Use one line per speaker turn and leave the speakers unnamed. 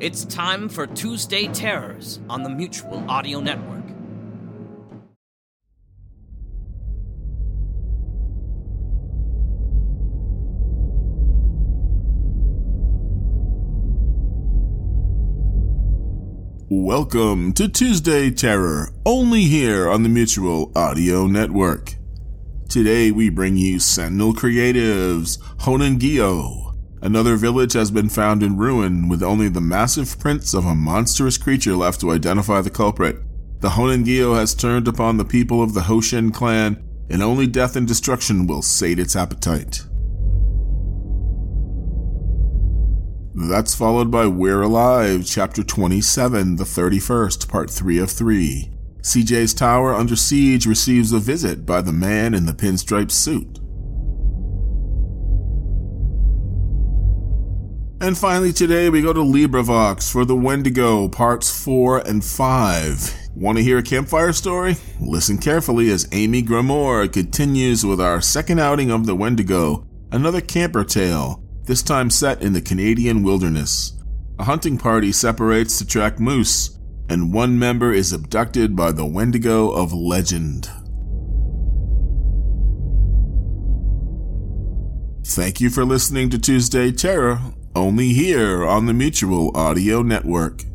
It's time for Tuesday Terrors on the Mutual Audio Network.
Welcome to Tuesday Terror, only here on the Mutual Audio Network. Today we bring you Sentinel Creatives, Honengyo. Another village has been found in ruin with only the massive prints of a monstrous creature left to identify the culprit. The Honengyo has turned upon the people of the Hoshin clan, and only death and destruction will sate its appetite. That's followed by We're Alive, Chapter 27, The 31st, Part 3 of 3. CJ's tower under siege receives a visit by the man in the pinstripe suit. And finally, today we go to LibriVox for the Wendigo parts 4 and 5. Want to hear a campfire story? Listen carefully as Amy Grimoire continues with our second outing of the Wendigo, another camper tale, this time set in the Canadian wilderness. A hunting party separates to track moose, and one member is abducted by the Wendigo of legend. Thank you for listening to Tuesday Terror, only here on the Mutual Audio Network.